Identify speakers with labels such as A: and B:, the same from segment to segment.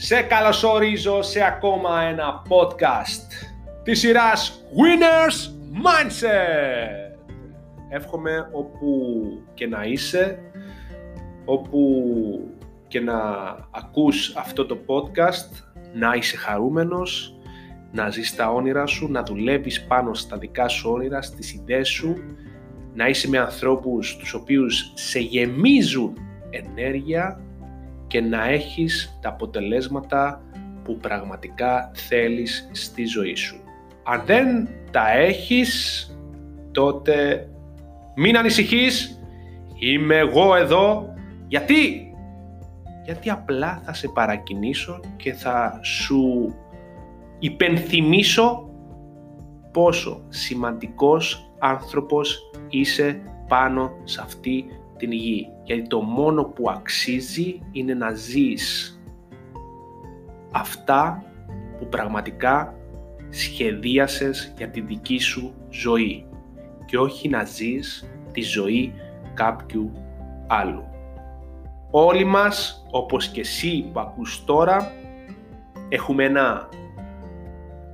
A: Σε καλωσορίζω σε ακόμα ένα podcast της σειράς Winners Mindset. Εύχομαι όπου και να είσαι, όπου και να ακούς αυτό το podcast, να είσαι χαρούμενος, να ζεις τα όνειρα σου, να δουλεύεις πάνω στα δικά σου όνειρα, στις ιδέες σου, να είσαι με ανθρώπους τους οποίους σε γεμίζουν ενέργεια και να έχεις τα αποτελέσματα που πραγματικά θέλεις στη ζωή σου. Αν δεν τα έχεις, τότε μην ανησυχείς, είμαι εγώ εδώ. Γιατί; Γιατί απλά θα σε παρακινήσω και θα σου υπενθυμίσω πόσο σημαντικός άνθρωπος είσαι πάνω σε αυτή την γη. Γιατί το μόνο που αξίζει είναι να ζεις αυτά που πραγματικά σχεδίασες για τη δική σου ζωή και όχι να ζεις τη ζωή κάποιου άλλου. Όλοι μας, όπως και εσύ που ακούς τώρα, έχουμε ένα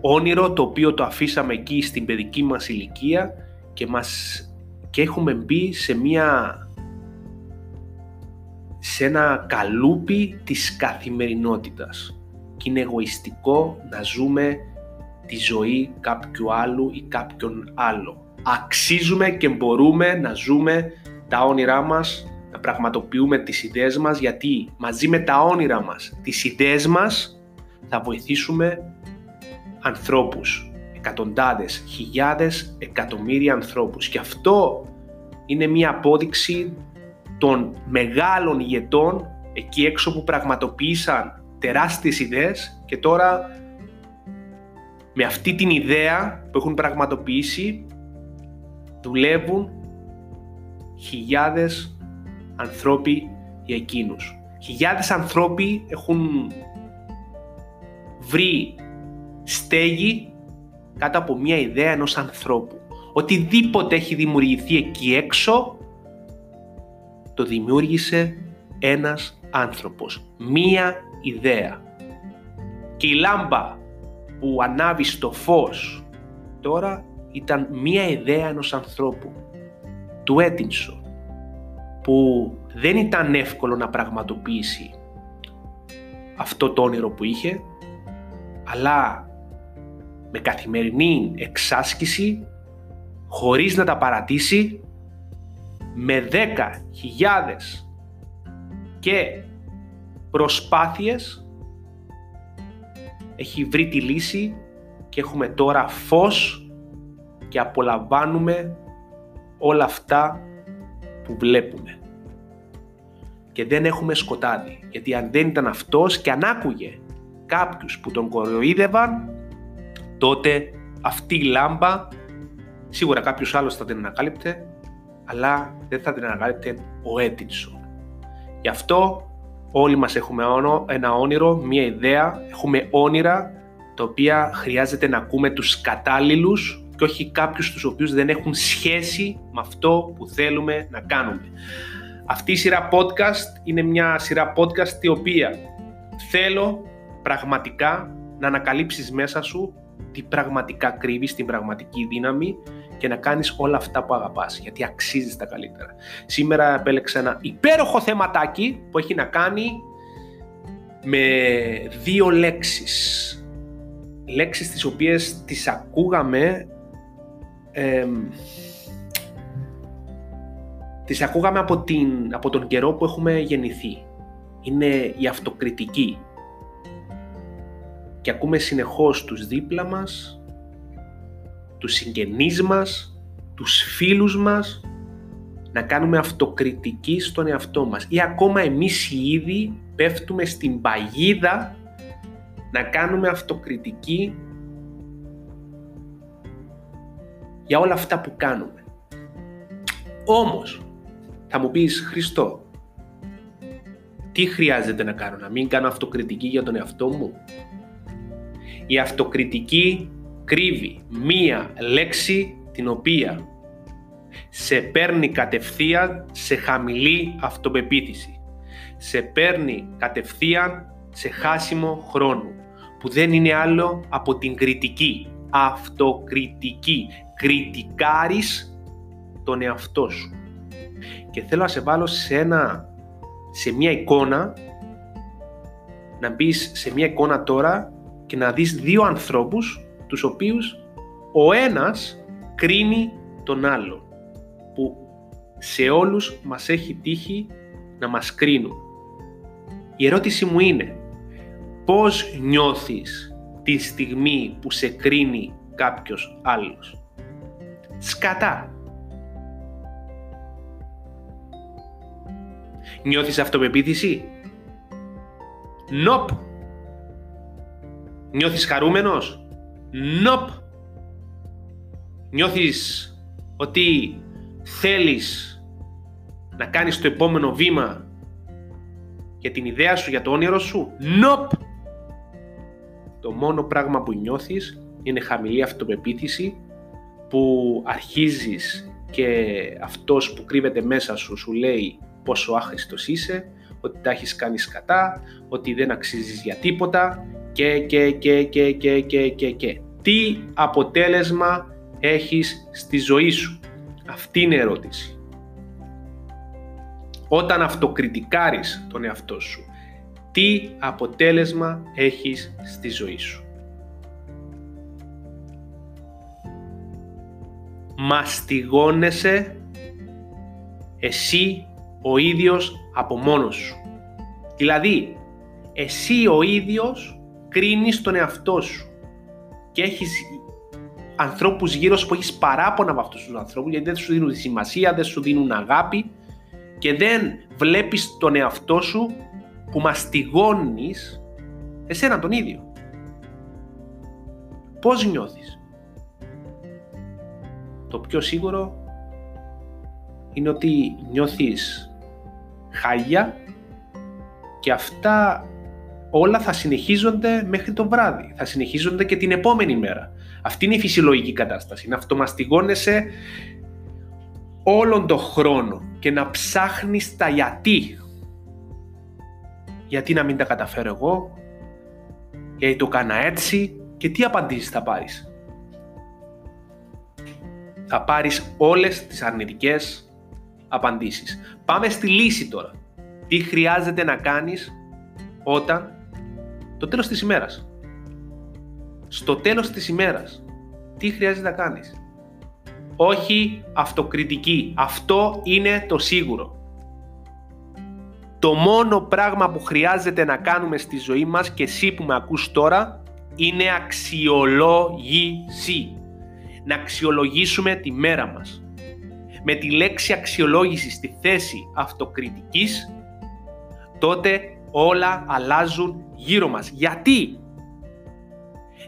A: όνειρο το οποίο το αφήσαμε εκεί στην παιδική μας ηλικία και, μας, και έχουμε μπει σε μια σε ένα καλούπι της καθημερινότητας. Και είναι εγωιστικό να ζούμε τη ζωή κάποιου άλλου ή κάποιον άλλο. Αξίζουμε και μπορούμε να ζούμε τα όνειρά μας, να πραγματοποιούμε τις ιδέες μας γιατί μαζί με τα όνειρα μας, τις ιδέες μας θα βοηθήσουμε ανθρώπους, εκατοντάδες, χιλιάδες, εκατομμύρια ανθρώπους. Και αυτό είναι μια απόδειξη των μεγάλων ηγετών εκεί έξω που πραγματοποίησαν τεράστιες ιδέες και τώρα με αυτή την ιδέα που έχουν πραγματοποιήσει δουλεύουν χιλιάδες ανθρώποι για εκείνους. Χιλιάδες ανθρώποι έχουν βρει στέγη κάτω από μια ιδέα ενός ανθρώπου. Οτιδήποτε έχει δημιουργηθεί εκεί έξω το δημιούργησε ένας άνθρωπος. Μία ιδέα. Και η λάμπα που ανάβει στο φως τώρα ήταν μία ιδέα ενός ανθρώπου, του Έτινσον, που δεν ήταν εύκολο να πραγματοποιήσει αυτό το όνειρο που είχε, αλλά με καθημερινή εξάσκηση, χωρίς να τα παρατήσει, με 10.000 και προσπάθειες έχει βρει τη λύση και έχουμε τώρα φως και απολαμβάνουμε όλα αυτά που βλέπουμε. Και δεν έχουμε σκοτάδι, γιατί αν δεν ήταν αυτός και αν άκουγε κάποιους που τον κοροϊδεύαν, τότε αυτή η λάμπα, σίγουρα κάποιος άλλος θα την ανακάλυπτε, αλλά δεν θα την ανακάλυπτε ο Έτινσον. Γι' αυτό όλοι μας έχουμε ένα όνειρο, μία ιδέα, έχουμε όνειρα τα οποία χρειάζεται να ακούμε τους κατάλληλους και όχι κάποιους τους οποίους δεν έχουν σχέση με αυτό που θέλουμε να κάνουμε. Αυτή η σειρά podcast είναι μια σειρά podcast η οποία θέλω πραγματικά να ανακαλύψεις μέσα σου τι πραγματικά κρύβεις στην πραγματική δύναμη και να κάνεις όλα αυτά που αγαπάς, γιατί αξίζεις τα καλύτερα. Σήμερα επέλεξα ένα υπέροχο θεματάκι που έχει να κάνει με δύο λέξεις. Λέξεις τις οποίες τις ακούγαμε ε, τις ακούγαμε από, την, από τον καιρό που έχουμε γεννηθεί. Είναι η αυτοκριτική. Και ακούμε συνεχώς τους δίπλα μας τους συγγενείς μας, τους φίλους μας, να κάνουμε αυτοκριτική στον εαυτό μας ή ακόμα εμείς οι ίδιοι πέφτουμε στην παγίδα να κάνουμε αυτοκριτική για όλα αυτά που κάνουμε. Όμως, θα μου πεις Χριστό, τι χρειάζεται να κάνω, να μην κάνω αυτοκριτική για τον εαυτό μου; Η αυτοκριτική κρύβει μία λέξη την οποία σε παίρνει κατευθείαν σε χαμηλή αυτοπεποίθηση. Σε παίρνει κατευθείαν σε χάσιμο χρόνου, που δεν είναι άλλο από την κριτική, αυτοκριτική, κριτικάρεις τον εαυτό σου. Και θέλω να σε βάλω σε, ένα, σε μια εικόνα, να μπεις σε μια εικόνα τώρα και να δεις δύο ανθρώπους, τους οποίους ο ένας κρίνει τον άλλο, που σε όλους μας έχει τύχει να μας κρίνουν. Η ερώτηση μου είναι, πώς νιώθεις τη στιγμή που σε κρίνει κάποιος άλλος; Σκατά. Νιώθεις αυτοπεποίθηση; Νοπ. Νιώθεις χαρούμενος; Νοπ. Νιώθεις ότι θέλεις να κάνεις το επόμενο βήμα για την ιδέα σου, για το όνειρο σου; Νοπ. Το μόνο πράγμα που νιώθεις είναι χαμηλή αυτοπεποίθηση που αρχίζεις και αυτός που κρύβεται μέσα σου σου λέει πόσο άχρηστος είσαι, ότι τα έχεις κάνεις σκατά, ότι δεν αξίζεις για τίποτα και και και και και και και και. Τι αποτέλεσμα έχεις στη ζωή σου; Αυτή είναι η ερώτηση. Όταν αυτοκριτικάρεις τον εαυτό σου, τι αποτέλεσμα έχεις στη ζωή σου; Μαστιγώνεσαι εσύ ο ίδιος από μόνος σου. Δηλαδή, εσύ ο ίδιος κρίνεις τον εαυτό σου και έχεις ανθρώπους γύρω σου που έχεις παράπονα από αυτούς τους ανθρώπους γιατί δεν σου δίνουν σημασία, δεν σου δίνουν αγάπη και δεν βλέπεις τον εαυτό σου που μαστιγώνεις εσένα τον ίδιο. Πώς νιώθεις; Το πιο σίγουρο είναι ότι νιώθεις χάλια και αυτά όλα θα συνεχίζονται μέχρι το βράδυ. Θα συνεχίζονται και την επόμενη μέρα. Αυτή είναι η φυσιολογική κατάσταση. Να αυτομαστιγώνεσαι όλον τον χρόνο και να ψάχνεις τα γιατί. Γιατί να μην τα καταφέρω εγώ, γιατί το κάνα έτσι; Και τι απαντήσεις θα πάρεις; Θα πάρεις όλες τις αρνητικές απαντήσεις. Πάμε στη λύση τώρα. Τι χρειάζεται να κάνεις όταν το τέλος της ημέρας. Στο τέλος της ημέρας, τι χρειάζεται να κάνεις; Όχι αυτοκριτική. Αυτό είναι το σίγουρο. Το μόνο πράγμα που χρειάζεται να κάνουμε στη ζωή μας και εσύ που με ακούς τώρα είναι αξιολόγηση. Να αξιολογήσουμε τη μέρα μας. Με τη λέξη αξιολόγηση στη θέση αυτοκριτικής τότε όλα αλλάζουν γύρω μας. Γιατί;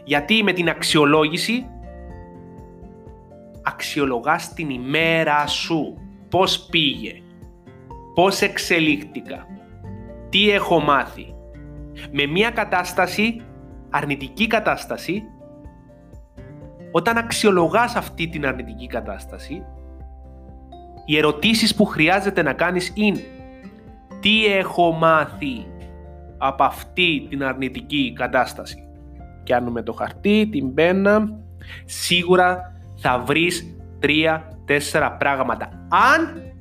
A: Γιατί με την αξιολόγηση αξιολογάς την ημέρα σου. Πώς πήγε, πώς εξελίχτηκα, τι έχω μάθει. Με μια κατάσταση, αρνητική κατάσταση, όταν αξιολογάς αυτή την αρνητική κατάσταση, οι ερωτήσεις που χρειάζεται να κάνεις είναι τι έχω μάθει από αυτή την αρνητική κατάσταση. Κάνουμε το χαρτί, την πένα, σίγουρα θα βρεις τρία-τέσσερα πράγματα. Αν,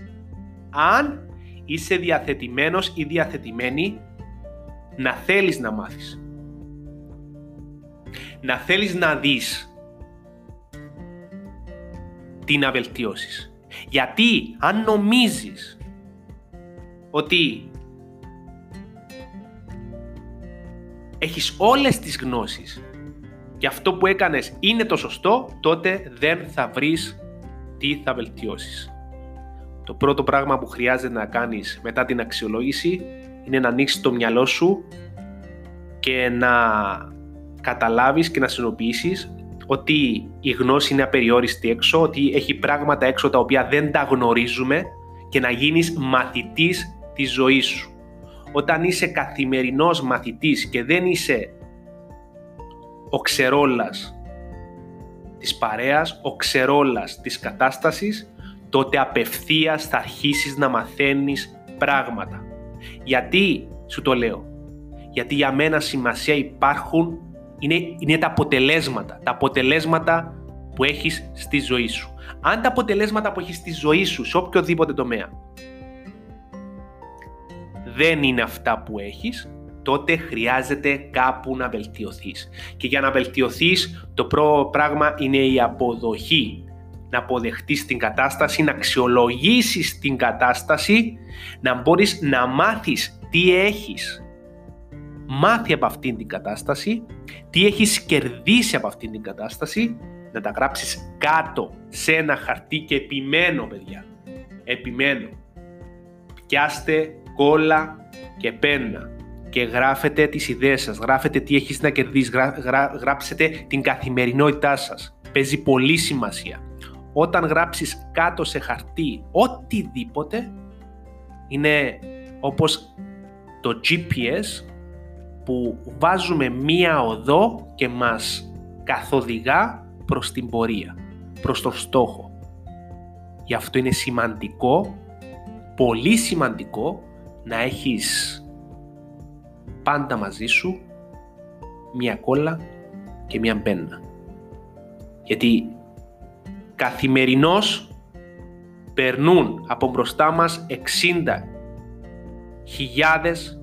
A: αν είσαι διαθετημένος ή διαθετημένη να θέλεις να μάθεις. Να θέλεις να δεις τι να βελτιώσεις. Γιατί αν νομίζεις ότι έχεις όλες τις γνώσεις και αυτό που έκανες είναι το σωστό, τότε δεν θα βρεις τι θα βελτιώσεις. Το πρώτο πράγμα που χρειάζεται να κάνεις μετά την αξιολόγηση είναι να ανοίξεις το μυαλό σου και να καταλάβεις και να συνοποιήσεις ότι η γνώση είναι απεριόριστη έξω, ότι έχει πράγματα έξω τα οποία δεν τα γνωρίζουμε και να γίνεις μαθητής της ζωής σου. Όταν είσαι καθημερινός μαθητής και δεν είσαι ο ξερόλας της παρέας, ο ξερόλας της κατάστασης, τότε απευθείας θα αρχίσεις να μαθαίνεις πράγματα. Γιατί σου το λέω. γιατί για μένα σημασία υπάρχουν, είναι, είναι τα αποτελέσματα. Τα αποτελέσματα που έχεις στη ζωή σου. Αν τα αποτελέσματα που έχεις στη ζωή σου, σε οποιοδήποτε τομέα, δεν είναι αυτά που έχεις, τότε χρειάζεται κάπου να βελτιωθείς. Και για να βελτιωθείς, το πρώτο πράγμα είναι η αποδοχή. Να αποδεχτείς την κατάσταση, να αξιολογήσεις την κατάσταση, να μπορείς να μάθεις τι έχεις μάθει από αυτήν την κατάσταση, τι έχεις κερδίσει από αυτήν την κατάσταση, να τα γράψεις κάτω σε ένα χαρτί και επιμένω παιδιά, επιμένω. Πιάστε κόλλα και πένα και γράφετε τις ιδέες σας, γράφετε τι έχεις να κερδίσεις, γράψετε την καθημερινότητά σας. Παίζει πολύ σημασία. Όταν γράψεις κάτω σε χαρτί οτιδήποτε, είναι όπως το GPS που βάζουμε μία οδό και μας καθοδηγά προς την πορεία, προς τον στόχο. Γι' αυτό είναι σημαντικό, πολύ σημαντικό, να έχεις πάντα μαζί σου μία κόλλα και μία μπένα. Γιατί καθημερινώς περνούν από μπροστά μας 60 χιλιάδες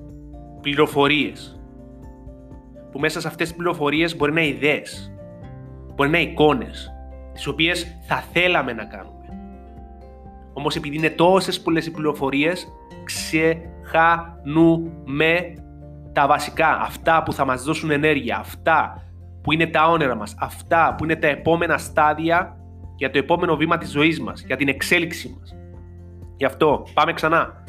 A: πληροφορίες που μέσα σε αυτές τις πληροφορίες μπορεί να είναι ιδέες, μπορεί να είναι εικόνες, τις οποίες θα θέλαμε να κάνουμε. Όμως επειδή είναι τόσες πολλές οι πληροφορίες, ξεχάνουμε τα βασικά, αυτά που θα μας δώσουν ενέργεια, αυτά που είναι τα όνειρα μας, αυτά που είναι τα επόμενα στάδια για το επόμενο βήμα της ζωής μας, για την εξέλιξή μας. Γι' αυτό πάμε ξανά.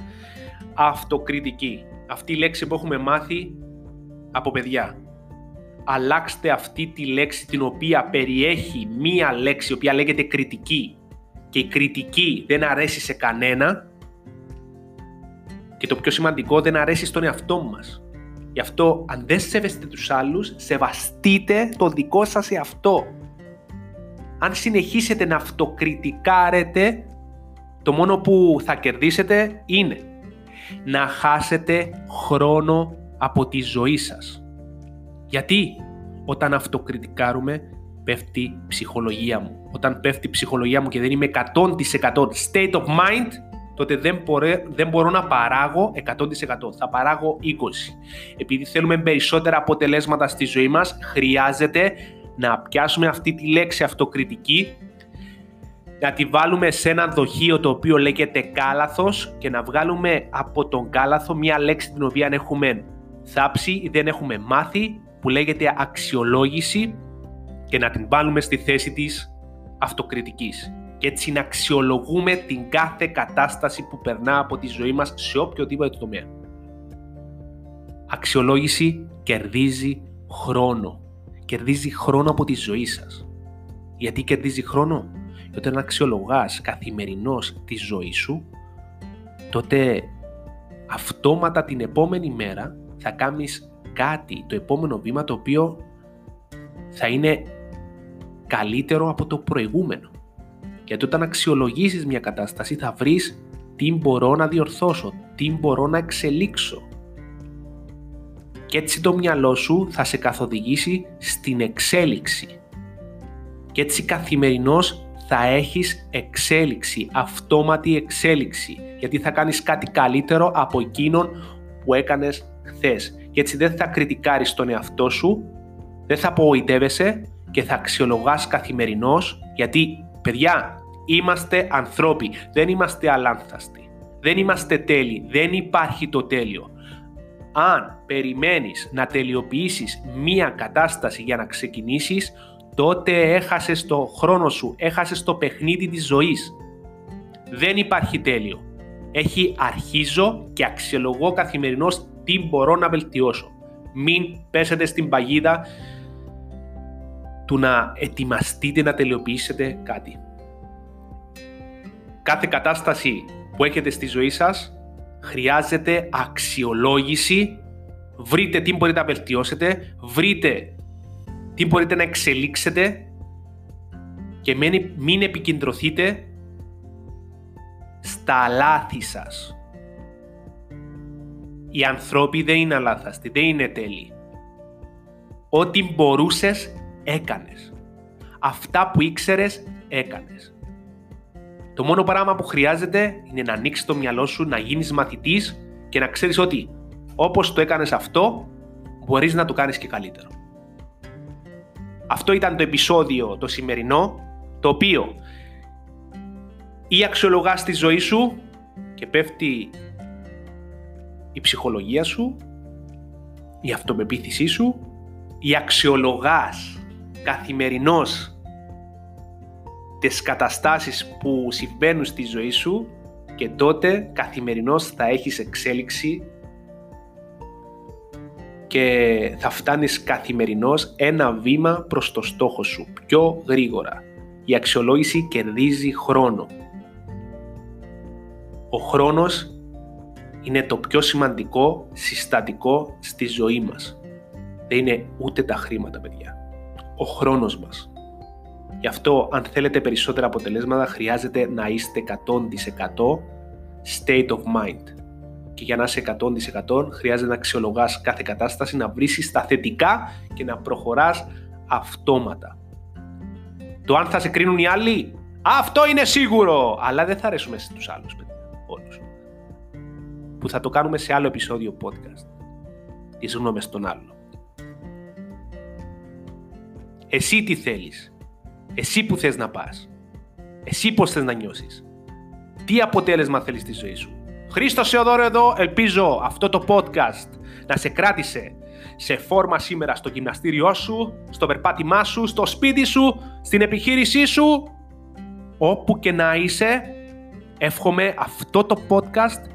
A: Αυτοκριτική. Αυτή η λέξη που έχουμε μάθει από παιδιά αλλάξτε αυτή τη λέξη την οποία περιέχει μία λέξη η οποία λέγεται κριτική και η κριτική δεν αρέσει σε κανένα και το πιο σημαντικό δεν αρέσει στον εαυτό μας. Γι' αυτό αν δεν σέβεστε τους άλλους, σεβαστείτε το δικό σας εαυτό. Αν συνεχίσετε να αυτοκριτικάρετε, το μόνο που θα κερδίσετε είναι να χάσετε χρόνο από τη ζωή σας. Γιατί όταν αυτοκριτικάρουμε πέφτει η ψυχολογία μου. Όταν πέφτει η ψυχολογία μου και δεν είμαι 100% state of mind, τότε δεν, δεν μπορώ να παράγω 100%. Θα παράγω 20%. Επειδή θέλουμε περισσότερα αποτελέσματα στη ζωή μας, χρειάζεται να πιάσουμε αυτή τη λέξη αυτοκριτική, να τη βάλουμε σε ένα δοχείο το οποίο λέγεται κάλαθος και να βγάλουμε από τον κάλαθο μια λέξη την οποία έχουμε θάψει ή δεν έχουμε μάθει που λέγεται αξιολόγηση και να την βάλουμε στη θέση της αυτοκριτικής. Και έτσι να αξιολογούμε την κάθε κατάσταση που περνά από τη ζωή μας σε οποιοδήποτε τομέα. Αξιολόγηση κερδίζει χρόνο. Κερδίζει χρόνο από τη ζωή σας. Γιατί κερδίζει χρόνο; Γιατί όταν αξιολογάς καθημερινώς τη ζωή σου, τότε αυτόματα την επόμενη μέρα θα κάνεις κάτι, το επόμενο βήμα το οποίο θα είναι καλύτερο από το προηγούμενο. Γιατί όταν αξιολογήσεις μια κατάσταση θα βρεις τι μπορώ να διορθώσω, τι μπορώ να εξελίξω. Και έτσι το μυαλό σου θα σε καθοδηγήσει στην εξέλιξη. Και έτσι καθημερινώς θα έχεις εξέλιξη, αυτόματη εξέλιξη. Γιατί θα κάνεις κάτι καλύτερο από εκείνον που έκανες χθες και έτσι δεν θα κριτικάρεις τον εαυτό σου, δεν θα απογοητεύεσαι και θα αξιολογάς καθημερινώς γιατί παιδιά είμαστε ανθρώποι, δεν είμαστε αλάνθαστοι, δεν είμαστε τέλειοι, δεν υπάρχει το τέλειο. Αν περιμένεις να τελειοποιήσεις μία κατάσταση για να ξεκινήσεις, τότε έχασες το χρόνο σου, έχασες το παιχνίδι της ζωής. Δεν υπάρχει τέλειο. Έχει αρχίζω και αξιολογώ καθημερινώς τι μπορώ να βελτιώσω. Μην πέσετε στην παγίδα του να ετοιμαστείτε να τελειοποιήσετε κάτι. Κάθε κατάσταση που έχετε στη ζωή σας χρειάζεται αξιολόγηση, βρείτε τι μπορείτε να βελτιώσετε, βρείτε τι μπορείτε να εξελίξετε και μην επικεντρωθείτε στα λάθη σας Οι ανθρώποι δεν είναι αλάθαστοι, δεν είναι τέλειοι. Ό,τι μπορούσες, έκανες. Αυτά που ήξερες, έκανες. Το μόνο πράγμα που χρειάζεται είναι να ανοίξεις το μυαλό σου, να γίνεις μαθητής και να ξέρεις ότι όπως το έκανες αυτό, μπορείς να το κάνεις και καλύτερο. Αυτό ήταν το επεισόδιο το σημερινό, το οποίο ή αξιολογάς τη ζωή σου και πέφτει η ψυχολογία σου, η αυτοπεποίθησή σου, ή αξιολογάς καθημερινώς τις καταστάσεις που συμβαίνουν στη ζωή σου και τότε καθημερινώς θα έχεις εξέλιξη και θα φτάνεις καθημερινώς ένα βήμα προς το στόχο σου πιο γρήγορα. Η αξιολόγηση κερδίζει χρόνο. Ο χρόνος είναι το πιο σημαντικό συστατικό στη ζωή μας. Δεν είναι ούτε τα χρήματα, παιδιά. Ο χρόνος μας. Γι' αυτό, αν θέλετε περισσότερα αποτελέσματα, χρειάζεται να είστε 100% state of mind. Και για να είσαι 100% χρειάζεται να αξιολογάς κάθε κατάσταση, να βρίσκεις τα θετικά και να προχωράς αυτόματα. Το αν θα σε κρίνουν οι άλλοι, αυτό είναι σίγουρο! Αλλά δεν θα αρέσουμε στους άλλους, παιδιά. Όλους. Που θα το κάνουμε σε άλλο επεισόδιο podcast. Τις γνώμες των άλλων. Εσύ τι θέλεις; Εσύ που θες να πας. Εσύ πώς θες να νιώσεις. Τι αποτέλεσμα θέλεις στη ζωή σου; Χρήστο Σεοδόρο εδώ. Ελπίζω αυτό το podcast να σε κράτησε σε φόρμα σήμερα στο γυμναστήριό σου, στο περπάτημά σου, στο σπίτι σου, στην επιχείρησή σου, όπου και να είσαι, εύχομαι αυτό το podcast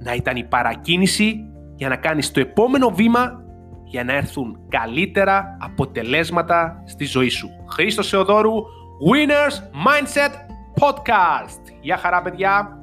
A: να ήταν η παρακίνηση για να κάνεις το επόμενο βήμα για να έρθουν καλύτερα αποτελέσματα στη ζωή σου. Χρήστος Σεοδόρου, Winners Mindset Podcast. Γεια χαρά παιδιά!